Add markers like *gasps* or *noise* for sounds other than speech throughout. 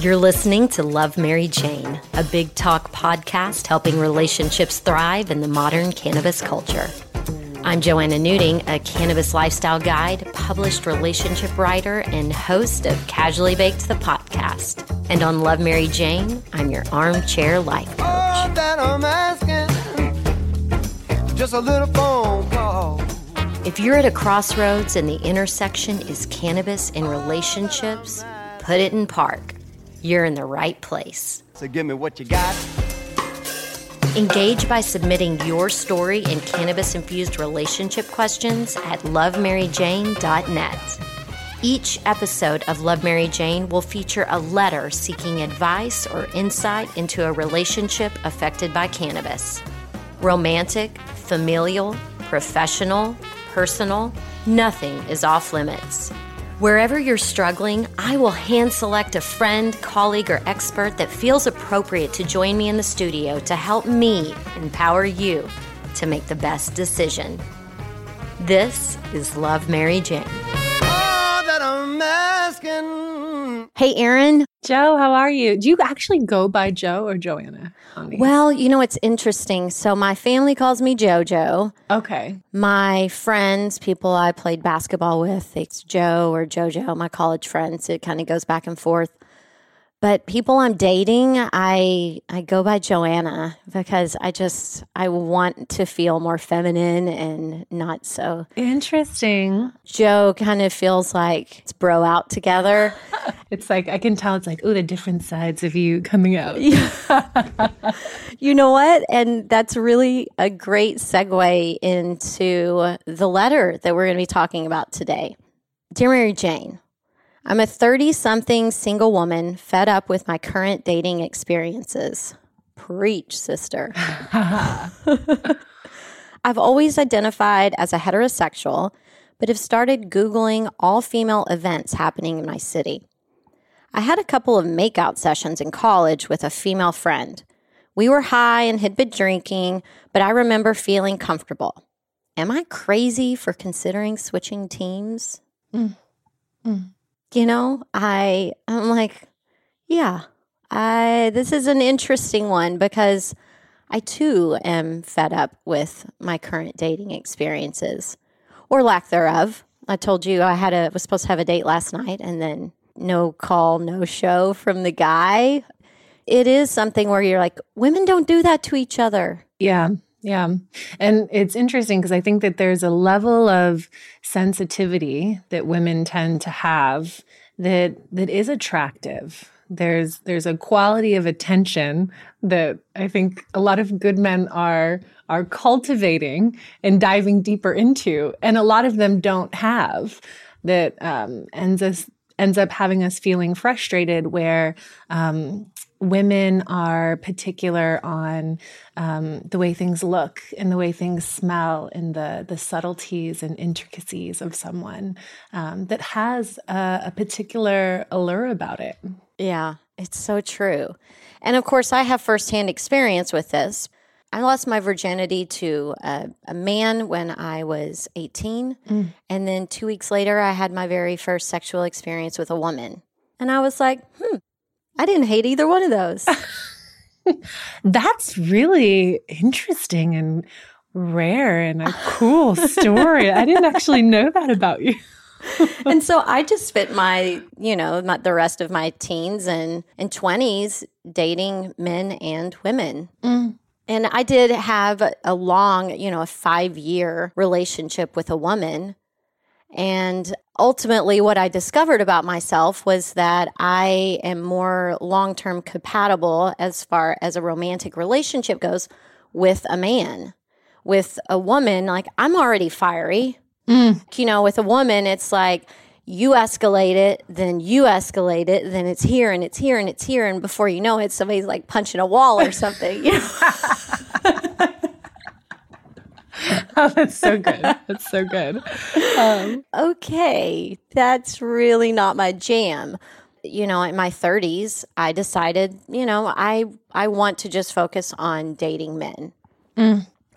You're listening to Love Mary Jane, a big talk podcast helping relationships thrive in the modern cannabis culture. I'm Joanna Newting, a cannabis lifestyle guide, published relationship writer, and host of Casually Baked the podcast. And on Love Mary Jane, I'm your armchair life coach. All that I'm asking, just a little phone call. If you're at a crossroads and the intersection is cannabis and relationships, put it in park. You're in the right place. So give me what you got. Engage by submitting your story in cannabis infused relationship questions at lovemaryjane.net. Each episode of Love Mary Jane will feature a letter seeking advice or insight into a relationship affected by cannabis. Romantic, familial, professional, personal, nothing is off limits. Wherever you're struggling, I will hand select a friend, colleague, or expert that feels appropriate to join me in the studio to help me empower you to make the best decision. This is Love Mary Jane. All that I'm asking. Hey, Aaron. Joe, how are you? Do you actually go by Joe or Joanna? Well, you know, it's interesting. So, my family calls me JoJo. okay. My friends, people I played basketball with, it's Joe or JoJo, my college friends. It kind of goes back and forth. But people I'm dating, I I go by Joanna because I just I want to feel more feminine and not so. Interesting. Joe kind of feels like it's bro out together. *laughs* It's like I can tell it's like, oh, the different sides of you coming out. *laughs* You know what? And that's really a great segue into the letter that we're going to be talking about today. Dear Mary Jane, I'm a 30 something single woman fed up with my current dating experiences. Preach, sister. *laughs* I've always identified as a heterosexual, but have started Googling all female events happening in my city. I had a couple of makeout sessions in college with a female friend. We were high and had been drinking, but I remember feeling comfortable. Am I crazy for considering switching teams? Mm. Mm. You know, I I'm like, yeah. I this is an interesting one because I too am fed up with my current dating experiences or lack thereof. I told you I had a was supposed to have a date last night and then no call, no show from the guy. It is something where you're like, women don't do that to each other. Yeah. Yeah. And it's interesting because I think that there's a level of sensitivity that women tend to have that that is attractive. There's there's a quality of attention that I think a lot of good men are are cultivating and diving deeper into, and a lot of them don't have. That um, ends us ends up having us feeling frustrated, where um, women are particular on um, the way things look and the way things smell and the the subtleties and intricacies of someone um, that has a, a particular allure about it. Yeah, it's so true. And of course, I have firsthand experience with this. I lost my virginity to a, a man when I was 18. And then two weeks later, I had my very first sexual experience with a woman. And I was like, hmm, I didn't hate either one of those. *laughs* That's really interesting and rare and a cool *laughs* story. I didn't actually know that about you. *laughs* and so I just spent my, you know, my, the rest of my teens and, and 20s dating men and women. Mm. And I did have a long, you know, a five year relationship with a woman. And ultimately, what I discovered about myself was that I am more long term compatible as far as a romantic relationship goes with a man. With a woman, like I'm already fiery. Mm. You know, with a woman, it's like you escalate it, then you escalate it, then it's here and it's here and it's here. And before you know it, somebody's like punching a wall or something. You know? *laughs* *laughs* Oh, that's so good. That's so good. Um, okay, that's really not my jam. You know, in my 30s, I decided, you know, I I want to just focus on dating men.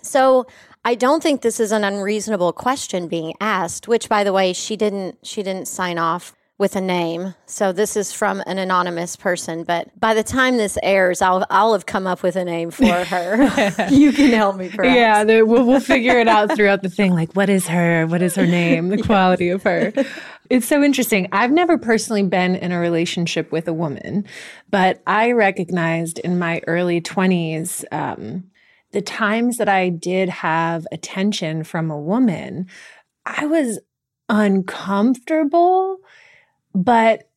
So, I don't think this is an unreasonable question being asked, which by the way, she didn't she didn't sign off with a name. So this is from an anonymous person, but by the time this airs, I'll I'll have come up with a name for *laughs* her. *laughs* you can help me, perhaps. Yeah, the, we'll, we'll figure it out throughout the thing. Like, what is her? What is her name? The *laughs* quality of her. It's so interesting. I've never personally been in a relationship with a woman, but I recognized in my early twenties. Um, the times that I did have attention from a woman, I was uncomfortable but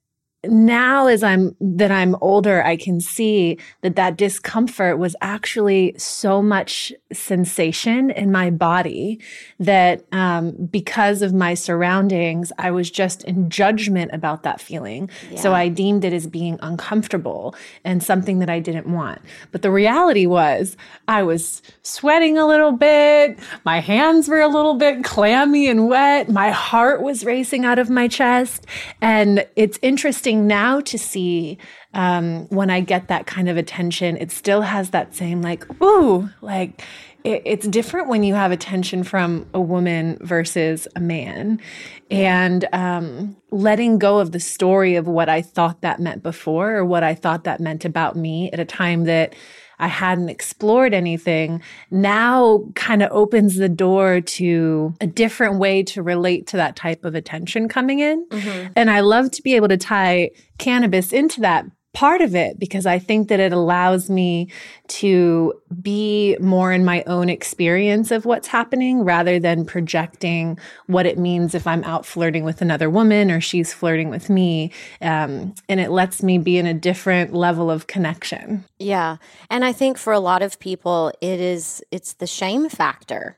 now as i'm that i'm older i can see that that discomfort was actually so much sensation in my body that um, because of my surroundings i was just in judgment about that feeling yeah. so i deemed it as being uncomfortable and something that i didn't want but the reality was i was sweating a little bit my hands were a little bit clammy and wet my heart was racing out of my chest and it's interesting interesting now to see um, when I get that kind of attention. It still has that same like, ooh, like it, it's different when you have attention from a woman versus a man. And um, letting go of the story of what I thought that meant before or what I thought that meant about me at a time that I hadn't explored anything now kind of opens the door to a different way to relate to that type of attention coming in. Mm-hmm. And I love to be able to tie cannabis into that part of it because I think that it allows me to be more in my own experience of what's happening rather than projecting what it means if I'm out flirting with another woman or she's flirting with me. Um, and it lets me be in a different level of connection. Yeah. And I think for a lot of people, it is, it's the shame factor.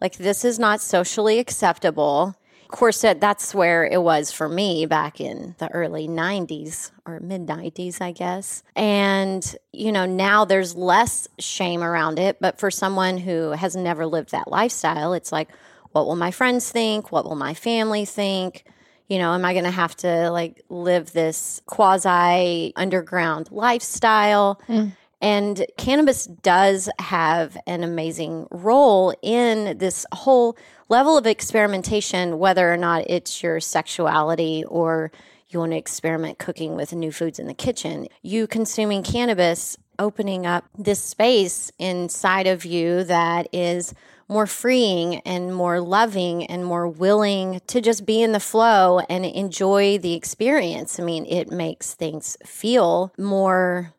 Like, this is not socially acceptable course, that's where it was for me back in the early 90s or mid 90s, I guess. And, you know, now there's less shame around it. But for someone who has never lived that lifestyle, it's like, what will my friends think? What will my family think? You know, am I going to have to like live this quasi underground lifestyle? Mm. And cannabis does have an amazing role in this whole level of experimentation, whether or not it's your sexuality or you want to experiment cooking with new foods in the kitchen. You consuming cannabis opening up this space inside of you that is more freeing and more loving and more willing to just be in the flow and enjoy the experience. I mean, it makes things feel more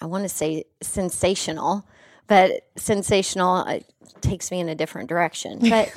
I want to say sensational, but sensational uh, takes me in a different direction. *laughs* But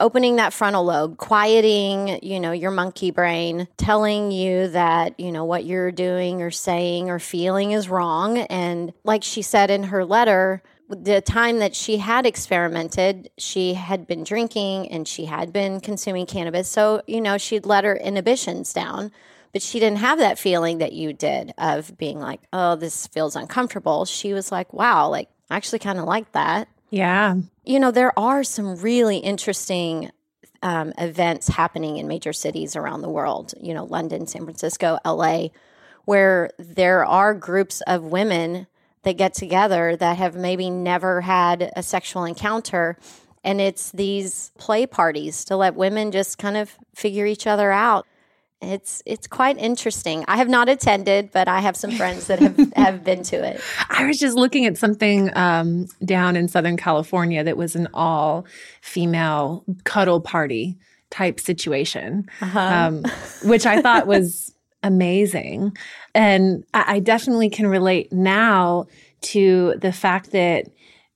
opening that frontal lobe, quieting, you know, your monkey brain, telling you that, you know, what you're doing or saying or feeling is wrong. And like she said in her letter, the time that she had experimented, she had been drinking and she had been consuming cannabis. So, you know, she'd let her inhibitions down but she didn't have that feeling that you did of being like, oh, this feels uncomfortable. She was like, wow, like, I actually kind of like that. Yeah. You know, there are some really interesting um, events happening in major cities around the world, you know, London, San Francisco, LA, where there are groups of women that get together that have maybe never had a sexual encounter. And it's these play parties to let women just kind of figure each other out it's it's quite interesting. I have not attended, but I have some friends that have, *laughs* have been to it. I was just looking at something um, down in Southern California that was an all female cuddle party type situation, uh-huh. um, which I thought was *laughs* amazing. And I, I definitely can relate now to the fact that,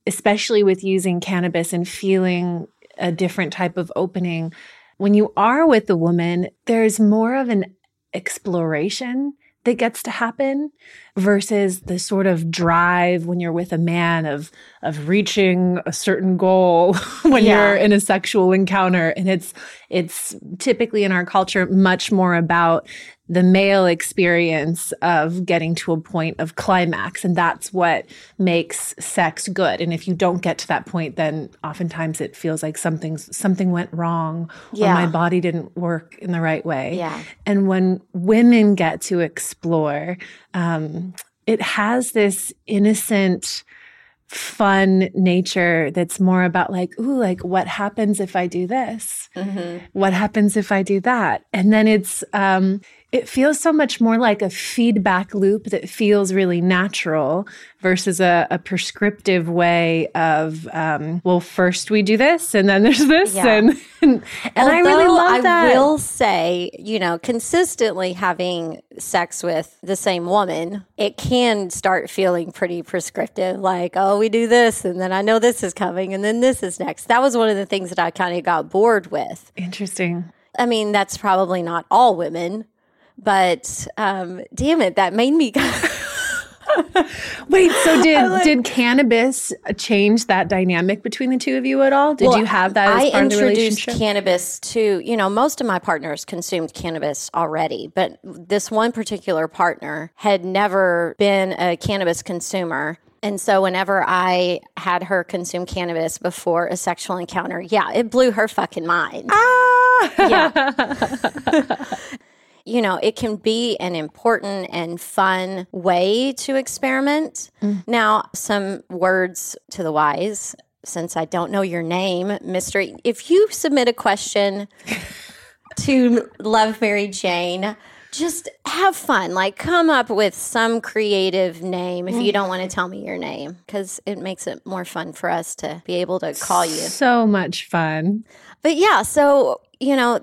especially with using cannabis and feeling a different type of opening when you are with a woman, there's more of an exploration that gets to happen versus the sort of drive when you're with a man of of reaching a certain goal *laughs* when yeah. you're in a sexual encounter and it's it's typically in our culture much more about the male experience of getting to a point of climax. And that's what makes sex good. And if you don't get to that point, then oftentimes it feels like something's something went wrong yeah. or my body didn't work in the right way. Yeah. And when women get to explore, um, it has this innocent fun nature that's more about like, ooh, like what happens if I do this? Mm-hmm. What happens if I do that? And then it's, um, it feels so much more like a feedback loop that feels really natural versus a, a prescriptive way of, um, well, first we do this and then there's this. Yeah. And, and, and I really love that. I will say, you know, consistently having sex with the same woman, it can start feeling pretty prescriptive. Like, oh, we do this and then I know this is coming and then this is next. That was one of the things that I kind of got bored with. Interesting. I mean, that's probably not all women, but um, damn it, that made me. *laughs* Wait, so did like, did cannabis change that dynamic between the two of you at all? Did well, you have that as I part of the relationship? cannabis to, you know, most of my partners consumed cannabis already, but this one particular partner had never been a cannabis consumer. And so whenever I had her consume cannabis before a sexual encounter, yeah, it blew her fucking mind. Ah! yeah. *laughs* *laughs* you know, it can be an important and fun way to experiment. Mm. Now, some words to the wise, since I don't know your name, mystery. If you submit a question *laughs* to Love Mary Jane, just have fun. Like, come up with some creative name if you don't want to tell me your name, because it makes it more fun for us to be able to call you. So much fun. But yeah, so, you know,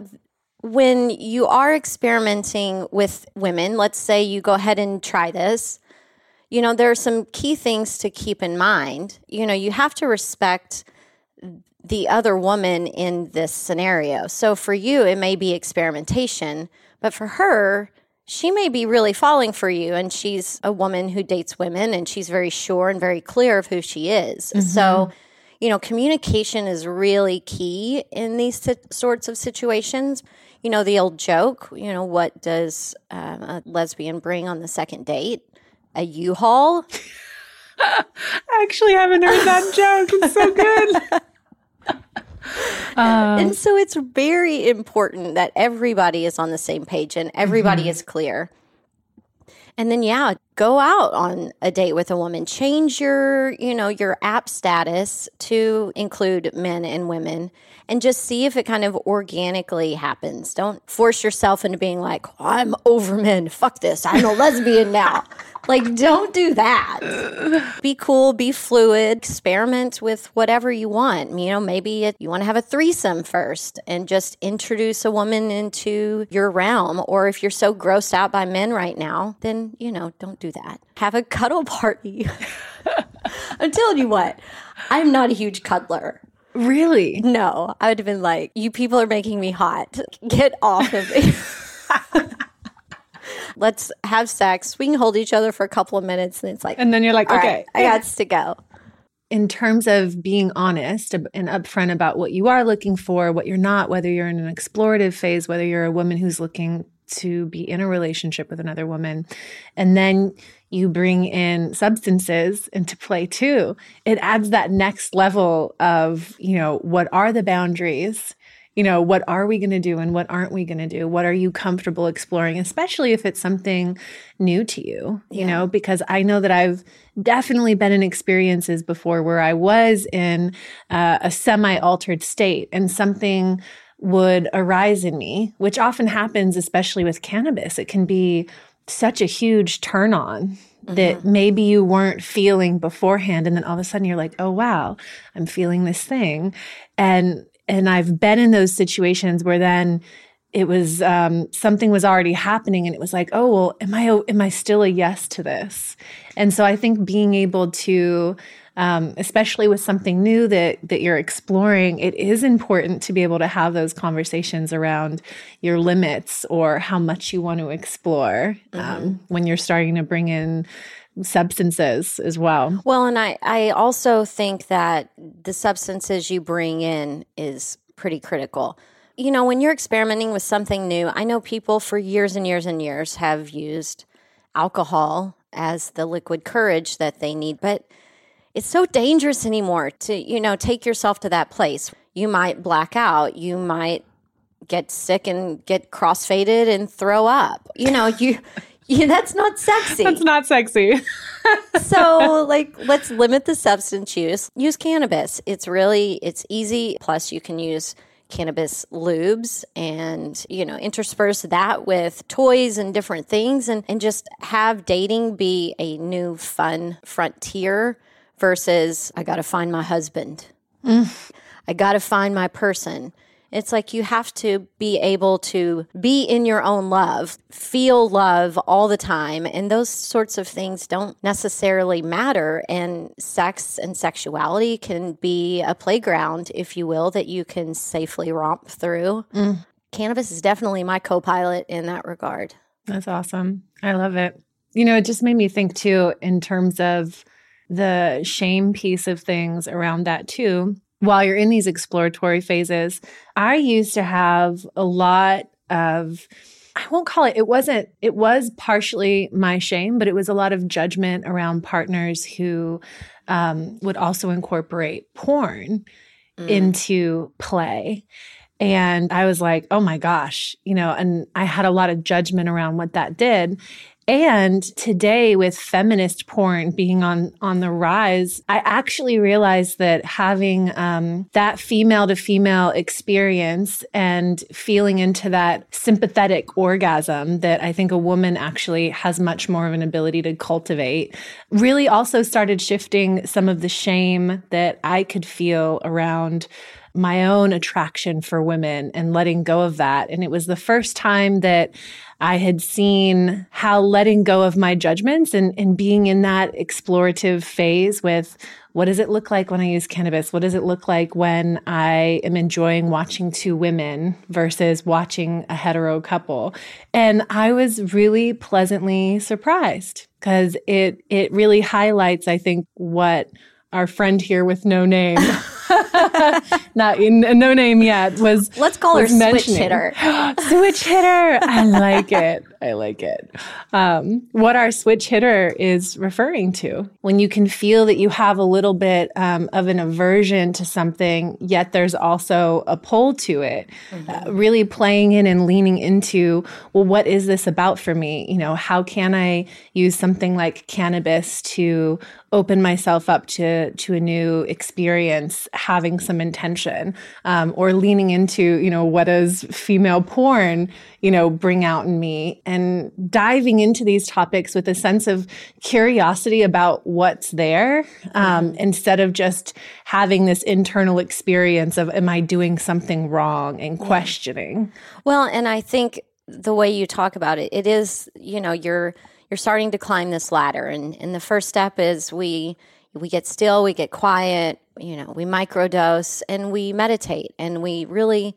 when you are experimenting with women, let's say you go ahead and try this, you know, there are some key things to keep in mind. You know, you have to respect the other woman in this scenario. So for you, it may be experimentation, but for her, she may be really falling for you. And she's a woman who dates women and she's very sure and very clear of who she is. Mm-hmm. So, you know, communication is really key in these sorts of situations you know, the old joke, you know, what does um, a lesbian bring on the second date? A U-Haul? *laughs* I actually haven't heard that *laughs* joke. It's so good. Um, *laughs* and so it's very important that everybody is on the same page and everybody mm-hmm. is clear. And then yeah, go out on a date with a woman. Change your, you know, your app status to include men and women and just see if it kind of organically happens. Don't force yourself into being like, I'm over men. Fuck this. I'm a lesbian now. *laughs* Like, don't do that. Be cool, be fluid, experiment with whatever you want. You know, maybe it, you want to have a threesome first and just introduce a woman into your realm. Or if you're so grossed out by men right now, then, you know, don't do that. Have a cuddle party. *laughs* I'm telling you what, I'm not a huge cuddler. Really? No, I would have been like, you people are making me hot. Get off of me. *laughs* Let's have sex. We can hold each other for a couple of minutes. And it's like, and then you're like, okay, right, I got to go. In terms of being honest and upfront about what you are looking for, what you're not, whether you're in an explorative phase, whether you're a woman who's looking to be in a relationship with another woman. And then you bring in substances into play too. It adds that next level of, you know, what are the boundaries? You know, what are we going to do and what aren't we going to do? What are you comfortable exploring, especially if it's something new to you, you yeah. know, because I know that I've definitely been in experiences before where I was in uh, a semi altered state and something would arise in me, which often happens, especially with cannabis. It can be such a huge turn on mm-hmm. that maybe you weren't feeling beforehand. And then all of a sudden you're like, oh, wow, I'm feeling this thing. And, and I've been in those situations where then it was um, something was already happening and it was like oh well am i am i still a yes to this and so i think being able to um, especially with something new that that you're exploring, it is important to be able to have those conversations around your limits or how much you want to explore um, mm-hmm. when you're starting to bring in substances as well. Well, and I I also think that the substances you bring in is pretty critical. You know, when you're experimenting with something new, I know people for years and years and years have used alcohol as the liquid courage that they need, but it's so dangerous anymore to, you know, take yourself to that place. You might black out. You might get sick and get crossfaded and throw up. You know, you *laughs* Yeah, that's not sexy. That's not sexy. *laughs* so like let's limit the substance use. Use cannabis. It's really it's easy. Plus you can use cannabis lubes and you know intersperse that with toys and different things and, and just have dating be a new fun frontier versus i gotta find my husband mm. i gotta find my person it's like you have to be able to be in your own love, feel love all the time. And those sorts of things don't necessarily matter. And sex and sexuality can be a playground, if you will, that you can safely romp through. Mm. Cannabis is definitely my co pilot in that regard. That's awesome. I love it. You know, it just made me think too, in terms of the shame piece of things around that too while you're in these exploratory phases, I used to have a lot of I won't call it, it wasn't, it was partially my shame, but it was a lot of judgment around partners who um, would also incorporate porn mm. into play. And I was like, oh my gosh, you know, and I had a lot of judgment around what that did. And today with feminist porn being on on the rise, I actually realized that having um, that female to female experience and feeling into that sympathetic orgasm that I think a woman actually has much more of an ability to cultivate really also started shifting some of the shame that I could feel around my own attraction for women and letting go of that. And it was the first time that I had seen how letting go of my judgments and, and being in that explorative phase with what does it look like when I use cannabis? What does it look like when I am enjoying watching two women versus watching a hetero couple? And I was really pleasantly surprised because it it really highlights, I think, what our friend here with no name *laughs* *laughs* not in no name yet was let's call her switch hitter. *gasps* Switch hitter. I like it. I like it. Um, what our switch hitter is referring to. When you can feel that you have a little bit um, of an aversion to something yet there's also a pull to it. Mm-hmm. uh, really playing in and leaning into well what is this about for me? You know how can i use something like cannabis to open myself up to to a new experience having some intention um, or leaning into you know what does female porn you know bring out in me and diving into these topics with a sense of curiosity about what's there um, mm-hmm. instead of just having this internal experience of am i doing something wrong and questioning well and i think the way you talk about it it is you know you're you're starting to climb this ladder. And, and the first step is we we get still we get quiet you know we microdose and we meditate and we really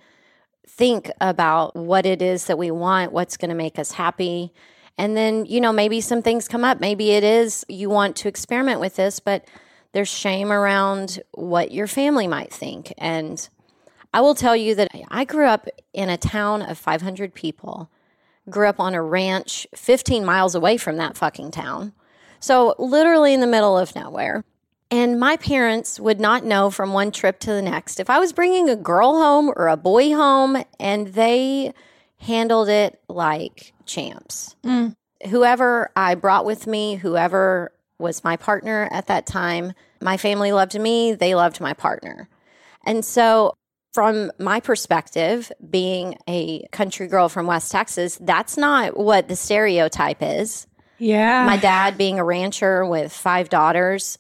think about what it is that we want what's going to make us happy. And then you know maybe some things come up. Maybe it is you want to experiment with this but there's shame around what your family might think. And i will tell you that i grew up in a town of 500 people grew up on a ranch 15 miles away from that fucking town. So, literally in the middle of nowhere. And my parents would not know from one trip to the next if I was bringing a girl home or a boy home, and they handled it like champs. Mm. Whoever I brought with me, whoever was my partner at that time, my family loved me, they loved my partner. And so from my perspective, being a country girl from West Texas, that's not what the stereotype is. Yeah. My dad being a rancher with five daughters,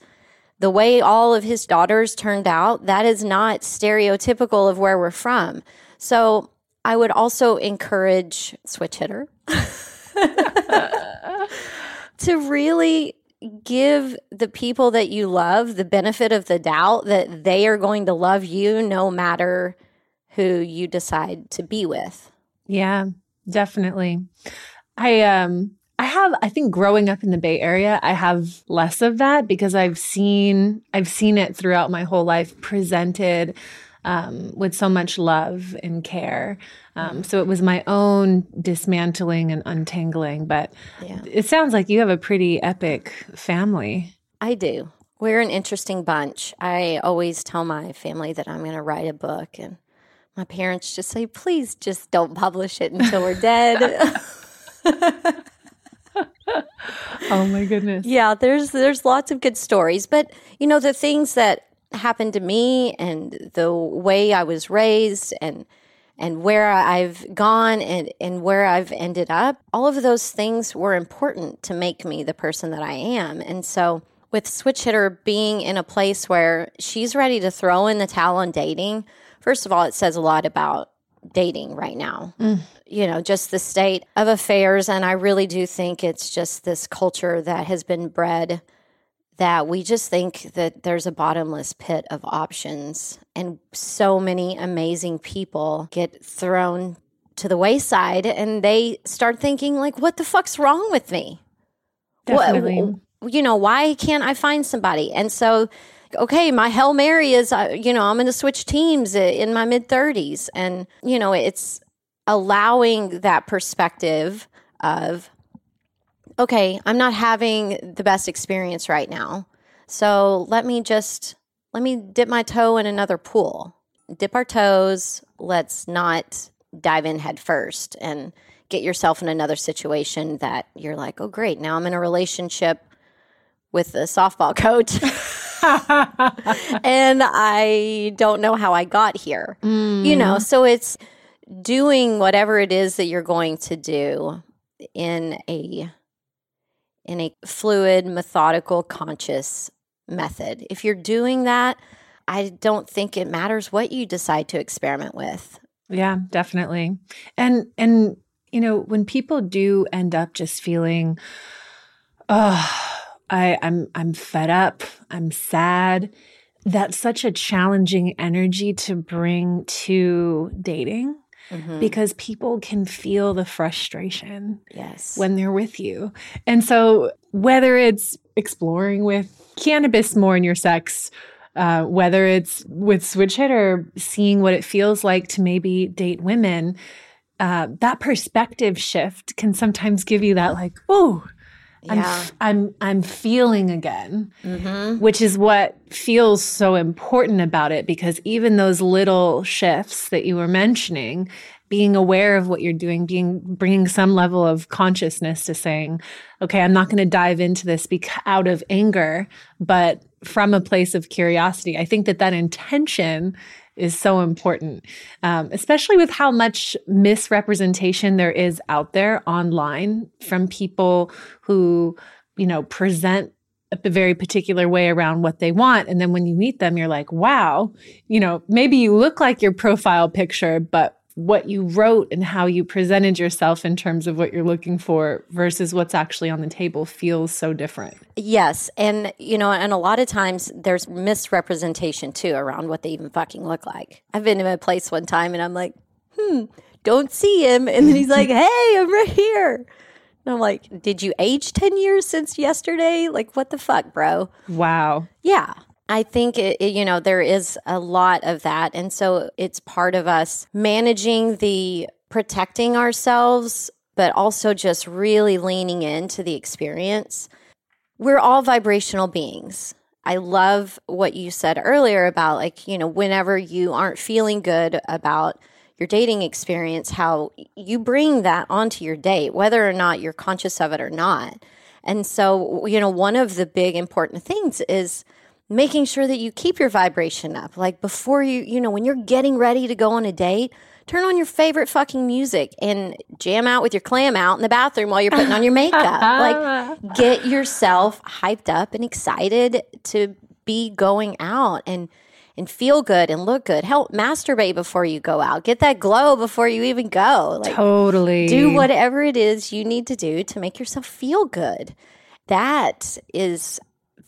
the way all of his daughters turned out, that is not stereotypical of where we're from. So I would also encourage switch hitter *laughs* to really give the people that you love the benefit of the doubt that they are going to love you no matter who you decide to be with. Yeah, definitely. I um I have I think growing up in the Bay Area, I have less of that because I've seen I've seen it throughout my whole life presented um, with so much love and care. Um, so it was my own dismantling and untangling. But yeah. it sounds like you have a pretty epic family. I do. We're an interesting bunch. I always tell my family that I'm going to write a book, and my parents just say, please just don't publish it until we're dead. *laughs* oh my goodness. Yeah, there's there's lots of good stories, but you know the things that happened to me and the way I was raised and and where I've gone and, and where I've ended up, all of those things were important to make me the person that I am. And so with Switch Hitter being in a place where she's ready to throw in the towel on dating, first of all, it says a lot about dating right now. Mm. You know, just the state of affairs. And I really do think it's just this culture that has been bred that we just think that there's a bottomless pit of options and so many amazing people get thrown to the wayside and they start thinking like what the fuck's wrong with me Definitely. What, you know why can't i find somebody and so okay my hell mary is uh, you know i'm going to switch teams in my mid 30s and you know it's allowing that perspective of okay, I'm not having the best experience right now. So let me just let me dip my toe in another pool. Dip our toes. Let's not dive in head first and get yourself in another situation that you're like, oh, great. Now I'm in a relationship with a softball coach. *laughs* *laughs* and I don't know how I got here. Mm. You know, so it's doing whatever it is that you're going to do in a in a fluid, methodical, conscious method. If you're doing that, I don't think it matters what you decide to experiment with. Yeah, definitely. And and you know, when people do end up just feeling oh, I I'm I'm fed up, I'm sad, that's such a challenging energy to bring to dating mm-hmm. because people can feel the frustration yes. when they're with you. And so, whether it's exploring with cannabis more in your sex, uh, whether it's with Switch Hitter, seeing what it feels like to maybe date women, uh, that perspective shift can sometimes give you that, like, oh, yeah. I'm, I'm I'm feeling again, mm-hmm. which is what feels so important about it because even those little shifts that you were mentioning, being aware of what you're doing, being bringing some level of consciousness to saying, okay, I'm not going to dive into this bec- out of anger, but from a place of curiosity. I think that that intention is so important, um, especially with how much misrepresentation there is out there online from people who, you know, present a very particular way around what they want. And then when you meet them, you're like, wow, you know, maybe you look like your profile picture, but what you wrote and how you presented yourself in terms of what you're looking for versus what's actually on the table feels so different. Yes. And, you know, and a lot of times there's misrepresentation too around what they even fucking look like. I've been in a place one time and I'm like, hmm, don't see him. And then he's like, *laughs* hey, I'm right here. And I'm like, did you age 10 years since yesterday? Like, what the fuck, bro? Wow. Yeah. I think it, you know there is a lot of that and so it's part of us managing the protecting ourselves but also just really leaning into the experience. We're all vibrational beings. I love what you said earlier about like, you know, whenever you aren't feeling good about your dating experience, how you bring that onto your date, whether or not you're conscious of it or not. And so, you know, one of the big important things is making sure that you keep your vibration up. Like before you, you know, when you're getting ready to go on a date, turn on your favorite fucking music and jam out with your clam out in the bathroom while you're putting on your makeup. *laughs* like get yourself hyped up and excited to be going out and and feel good and look good. Help masturbate before you go out. Get that glow before you even go. Like totally. Do whatever it is you need to do to make yourself feel good. That is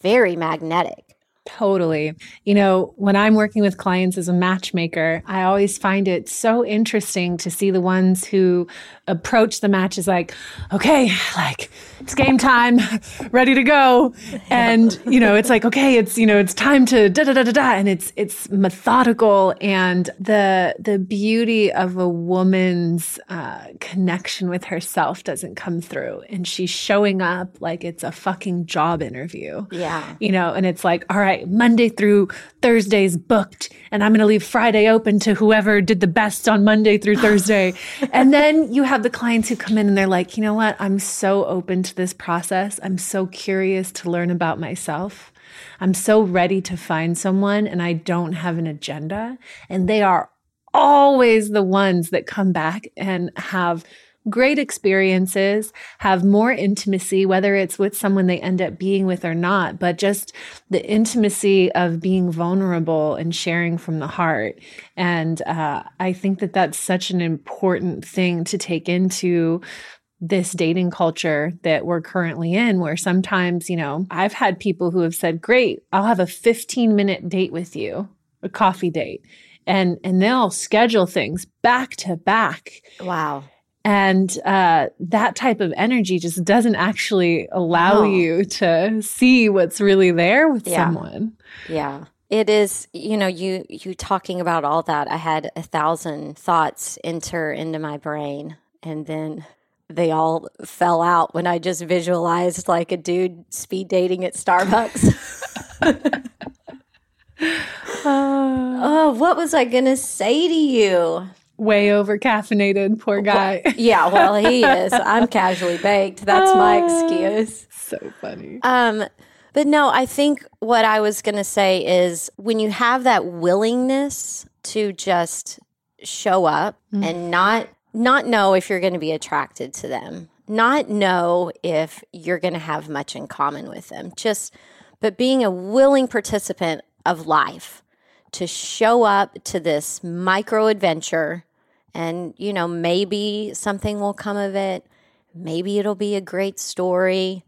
very magnetic. Totally. You know, when I'm working with clients as a matchmaker, I always find it so interesting to see the ones who approach the match as like, okay, like it's game time, *laughs* ready to go. And, you know, it's like, okay, it's, you know, it's time to da da da da da. And it's it's methodical and the the beauty of a woman's uh, connection with herself doesn't come through. And she's showing up like it's a fucking job interview. Yeah. You know, and it's like, all right, Monday through Thursday's booked, and I'm gonna leave Friday open to whoever did the best on Monday through Thursday. *laughs* and then you have the clients who come in and they're like, you know what? I'm so open into this process, I'm so curious to learn about myself. I'm so ready to find someone and I don't have an agenda. And they are always the ones that come back and have great experiences, have more intimacy, whether it's with someone they end up being with or not, but just the intimacy of being vulnerable and sharing from the heart. And uh, I think that that's such an important thing to take into this dating culture that we're currently in where sometimes you know i've had people who have said great i'll have a 15 minute date with you a coffee date and and they'll schedule things back to back Wow. and uh, that type of energy just doesn't actually allow you to see what's really there with Yeah. someone Yeah. It is, you know, you you talking about all that. I had a thousand thoughts enter into my brain and then they all fell out when I just visualized like a dude speed dating at Starbucks. *laughs* Uh. oh, what was I going to say to you? way over caffeinated poor guy *laughs* Yeah, well, he is. I'm casually baked. That's my uh, excuse. so funny Um, but no, I think what I was going to say is when you have that willingness to just show up and mm. not not know if you're going to be attracted to them, not know if you're going to have much in common with them, just but being a willing participant of life to show up to this micro adventure and you know maybe something will come of it maybe it'll be a great story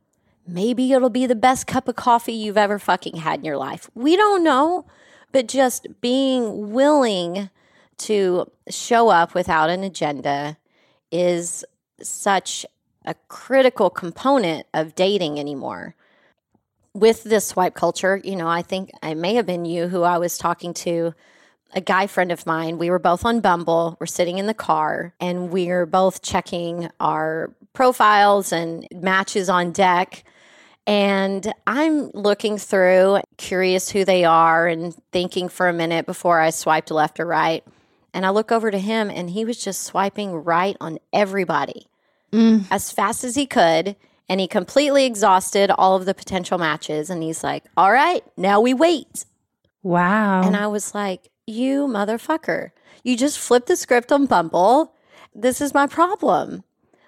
maybe it'll be the best cup of coffee you've ever fucking had in your life. We don't know but just being willing to show up without an agenda is such a critical component of dating anymore with this swipe culture, you know, I think I may have been you who I was talking to, a guy friend of mine. We were both on Bumble. We're sitting in the car and we're both checking our profiles and matches on deck. And I'm looking through, curious who they are, and thinking for a minute before I swiped left or right. And I look over to him, and he was just swiping right on everybody mm. as fast as he could. And he completely exhausted all of the potential matches. And he's like, All right, now we wait. wow And I was like, You motherfucker. You just flipped the script on Bumble. This is my problem.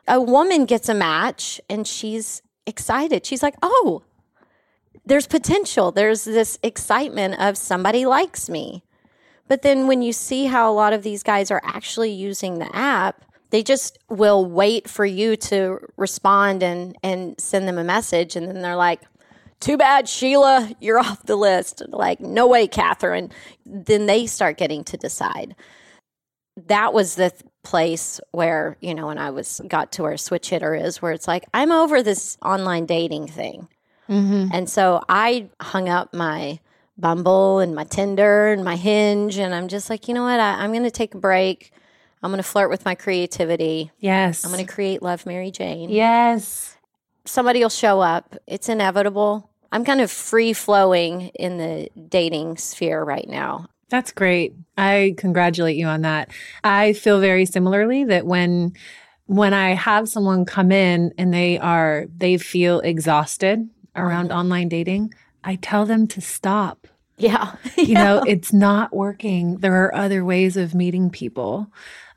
A woman gets a match and she's excited. She's like, Oh, there's potential. There's this excitement of somebody likes me. But then when you see how a lot of these guys are actually using the app, they just will wait for you to respond and, and send them a message. And then they're like, too bad, Sheila, you're *laughs* off the list. Like, no way, Catherine. Then they start getting to decide. That was the th- place where, you know, when I was got to where switch hitter is, where it's like, I'm over this online dating thing. Mm-hmm. And so I hung up my Bumble and my Tinder and my Hinge, and I'm just like, you know what? I, I'm going to take a break. I'm going to flirt with my creativity. yes I'm going to create Love Mary Jane yes somebody will show up. It's inevitable. I'm kind of free flowing in the dating sphere right now. That's great. I congratulate you on that. I feel very similarly that when when I have someone come in and they are they feel exhausted around mm-hmm. online dating, I tell them to stop. Yeah. You *laughs* know, it's not working. There are other ways of meeting people.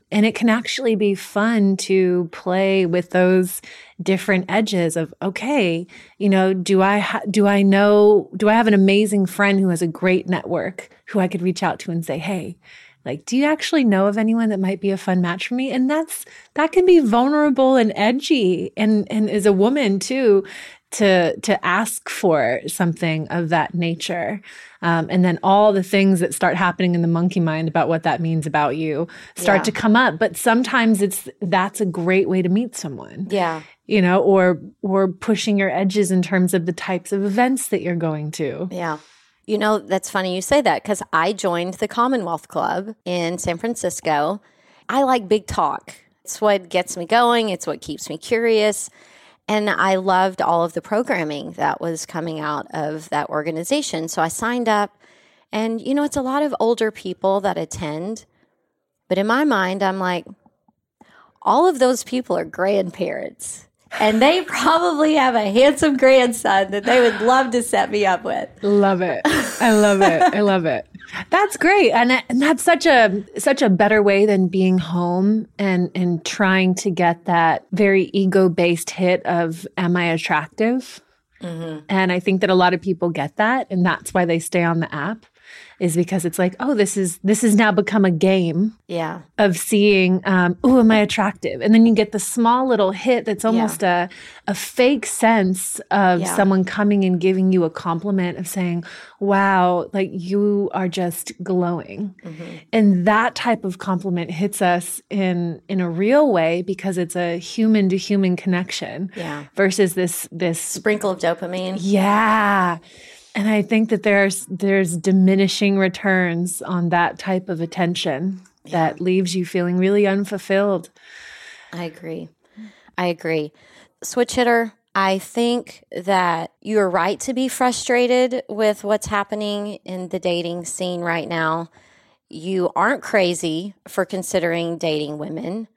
And it can actually be fun to play with those different edges of okay, you know, do I ha- do I know do I have an amazing friend who has a great network who I could reach out to and say, "Hey, like do you actually know of anyone that might be a fun match for me?" And that's that can be vulnerable and edgy and and as a woman too to to ask for something of that nature um, and then all the things that start happening in the monkey mind about what that means about you start Yeah. to come up but sometimes it's that's a great way to meet someone Yeah. you know or or pushing your edges in terms of the types of events that you're going to Yeah. You know, that's funny you say that because I joined the Commonwealth Club in San Francisco. I like big talk. It's what gets me going, it's what keeps me curious. And I loved all of the programming that was coming out of that organization. So I signed up, and you know, it's a lot of older people that attend. But in my mind, I'm like, all of those people are grandparents. and they *laughs* probably have a handsome grandson that they would love to set me up with. Love it. I love it. I love it. That's great. And, and that's such a such a better way than being home and and trying to get that very ego-based hit of am I attractive? Mm-hmm. And I think that a lot of people get that and that's why they stay on the app is because it's like, oh, this is this has now become a game. Yeah. Of seeing, um, oh, am I attractive? And then you get the small little hit that's almost yeah. a a fake sense of yeah. someone coming and giving you a compliment of saying, wow, like you are just glowing. Mm-hmm. And that type of compliment hits us in in a real way because it's a human to human connection. Yeah. Versus this this sprinkle of dopamine. Yeah. And I think that there's there's diminishing returns on that type of attention yeah. that leaves you feeling really unfulfilled. I agree. I agree. Switch hitter, I think that you're right to be frustrated with what's happening in the dating scene right now. You aren't crazy for considering dating women.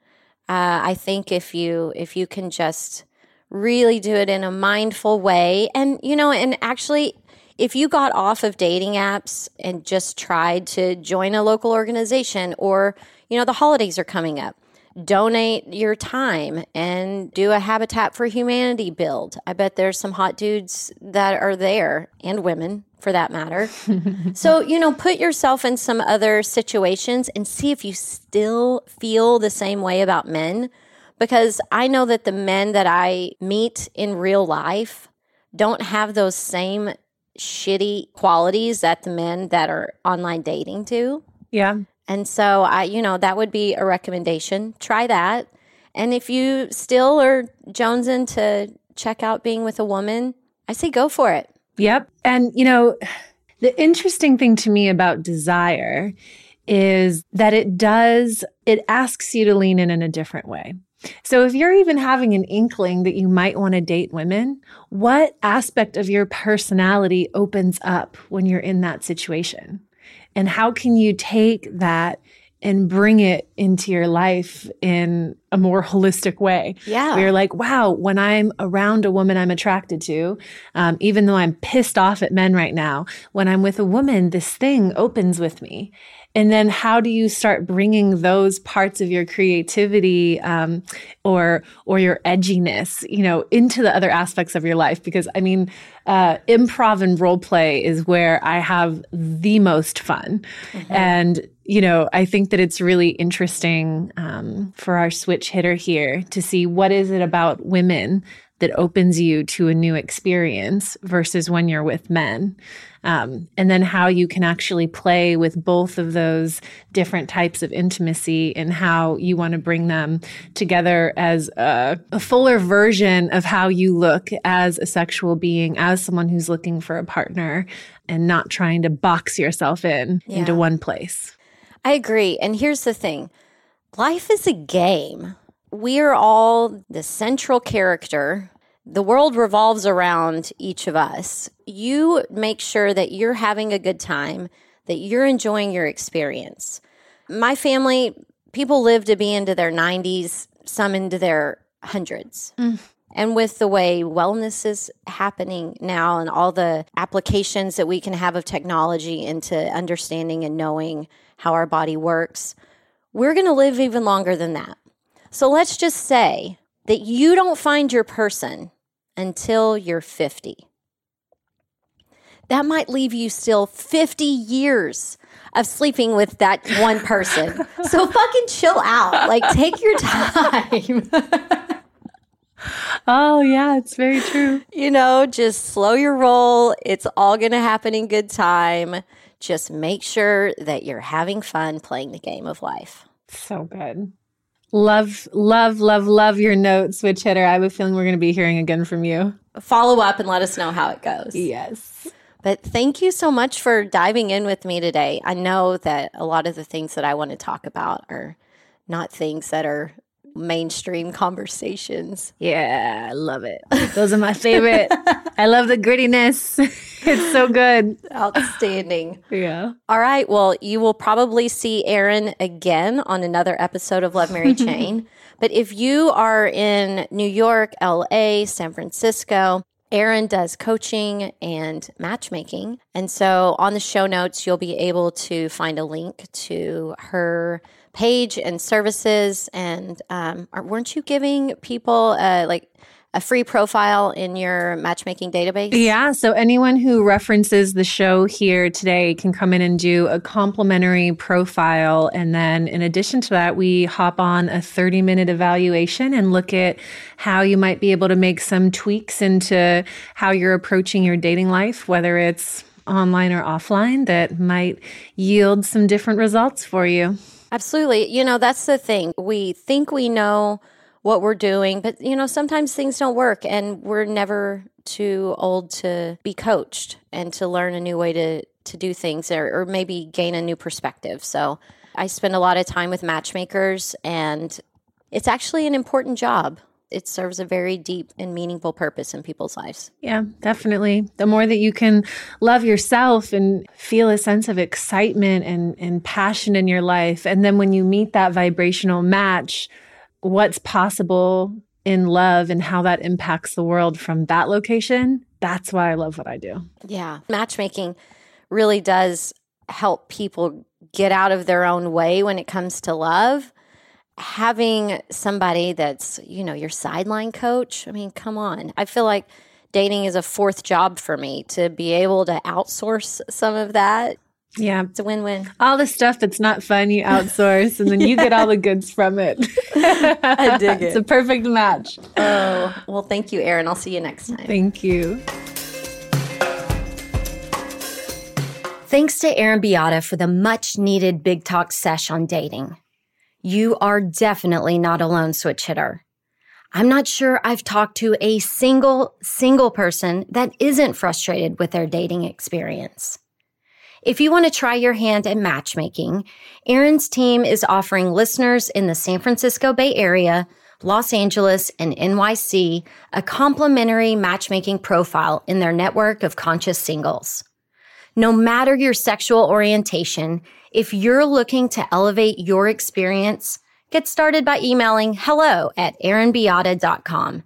Uh, I think if you if you can just really do it in a mindful way, and you know, and actually if you got off of dating apps and just tried to join a local organization or, you know, the holidays are coming up, donate your time and do a Habitat for Humanity build. I bet there's some hot dudes that are there and women for that matter. *laughs* so, you know, put yourself in some other situations and see if you still feel the same way about men. Because I know that the men that I meet in real life don't have those same shitty qualities that the men that are online dating do. Yeah. And so I, you know, that would be a recommendation. Try that. And if you still are jonesing to check out being with a woman, I say go for it. Yep. And you know, the interesting thing to me about desire is that it does it asks you to lean in in a different way. So, if you're even having an inkling that you might want to date women, what aspect of your personality opens up when you're in that situation? And how can you take that and bring it into your life in a more holistic way? Yeah. Where you're like, wow, when I'm around a woman I'm attracted to, um, even though I'm pissed off at men right now, when I'm with a woman, this thing opens with me. And then how do you start bringing those parts of your creativity um, or or your edginess, you know, into the other aspects of your life? Because I mean, uh, improv and role play is where I have the most fun, mm-hmm. and you know, I think that it's really interesting um, for our switch hitter here to see what is it about women that opens you to a new experience versus when you're with men. Um, and then how you can actually play with both of those different types of intimacy and how you want to bring them together as a, a, fuller version of how you look as a sexual being, as someone who's looking for a partner and not trying to box yourself in yeah. into one place. I agree. And here's the thing life is a game we are all the central character. The world revolves around each of us. You make sure that you're having a good time, that you're enjoying your experience. My family, people live to be into their 90s, some into their hundreds. Mm. And with the way wellness is happening now and all the applications that we can have of technology into understanding and knowing how our body works, we're going to live even longer than that. So let's just say that you don't find your person until you're 50. That might leave you still 50 years of sleeping with that one person. *laughs* so fucking chill out. Like, take your time. *laughs* oh, yeah, it's very true. You know, just slow your roll. It's all going to happen in good time. Just make sure that you're having fun playing the game of life. So good. Love, love, love, love your notes, Switch Hitter. I have a feeling we're going to be hearing again from you. Follow up and let us know how it goes. Yes. But thank you so much for diving in with me today. I know that a lot of the things that I want to talk about are not things that are mainstream conversations. Yeah, I love it. Those are my favorite. I love the grittiness. *laughs* it's so good. Outstanding. Yeah. All right. Well, you will probably see Erin again on another episode of Love Mary *laughs* Jane. but if you are in New York, LA, San Francisco, Erin does coaching and matchmaking. And so on the show notes, you'll be able to find a link to her page and services. And um, weren't you giving people uh, like a free profile in your matchmaking database? Yeah. So anyone who references the show here today can come in and do a complimentary profile. And then in addition to that, we hop on a 30 minute evaluation and look at how you might be able to make some tweaks into how you're approaching your dating life, whether it's online or offline, that might yield some different results for you. Absolutely. You know, that's the thing. We think we know what we're doing. But, you know, sometimes things don't work and we're never too old to be coached and to learn a new way to, to do things or, or maybe gain a new perspective. So I spend a lot of time with matchmakers and it's actually an important job it serves a very deep and meaningful purpose in people's lives. Yeah, definitely. The more that you can love yourself and feel a sense of excitement and, and passion in your life. And then when you meet that vibrational match, what's possible in love and how that impacts the world from that location, that's why I love what I do. Yeah. Matchmaking really does help people get out of their own way when it comes to love. Having somebody that's, you know, your sideline coach, I mean, come on. I feel like dating is a fourth job for me to be able to outsource some of that yeah. It's a win win. All the stuff that's not fun, you outsource, and then you get all the goods from it. *laughs* I dig it. It's a perfect match. Oh, well, thank you, Erin. I'll see you next time. Thank you. Thanks to Erin Beata for the much needed big talk sesh on dating. You are definitely not alone, switch hitter. I'm not sure I've talked to a single, single person that isn't frustrated with their dating experience. If you want to try your hand at matchmaking, Erin's team is offering listeners in the San Francisco Bay Area, Los Angeles, and NYC a complimentary matchmaking profile in their network of conscious singles. No matter your sexual orientation, if you're looking to elevate your experience, get started by emailing hello at erinbeata.com.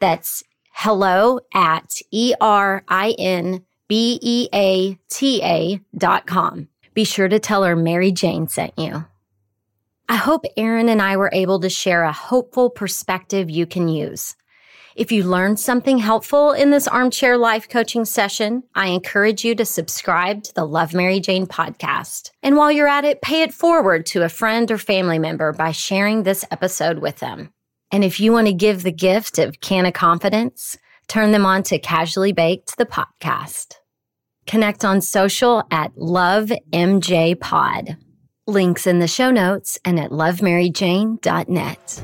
That's hello at E-R-I-N B E A T A dot com. Be sure to tell her Mary Jane sent you. I hope Erin and I were able to share a hopeful perspective you can use. If you learned something helpful in this armchair life coaching session, I encourage you to subscribe to the Love Mary Jane podcast. And while you're at it, pay it forward to a friend or family member by sharing this episode with them. And if you want to give the gift of can of confidence, turn them on to Casually Baked, the podcast. Connect on social at LoveMJPod. Links in the show notes and at lovemaryjane.net.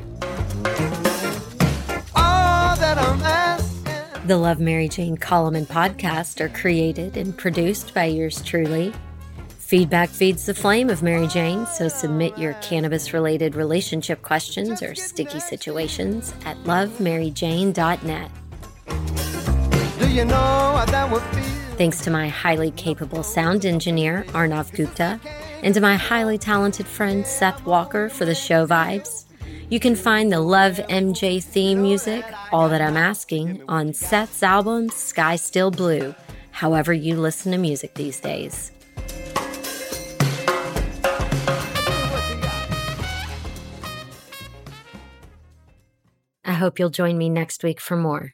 The Love Mary Jane column and podcast are created and produced by yours truly. Feedback feeds the flame of Mary Jane, so submit your cannabis related relationship questions or sticky situations at lovemaryjane.net. You know? Thanks to my highly capable sound engineer, Arnav Gupta, and to my highly talented friend, Seth Walker, for the show vibes. You can find the Love MJ theme music, All That I'm Asking, on Seth's album, Sky Still Blue, however you listen to music these days. I hope you'll join me next week for more.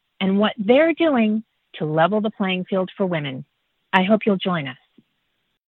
and what they're doing to level the playing field for women. I hope you'll join us.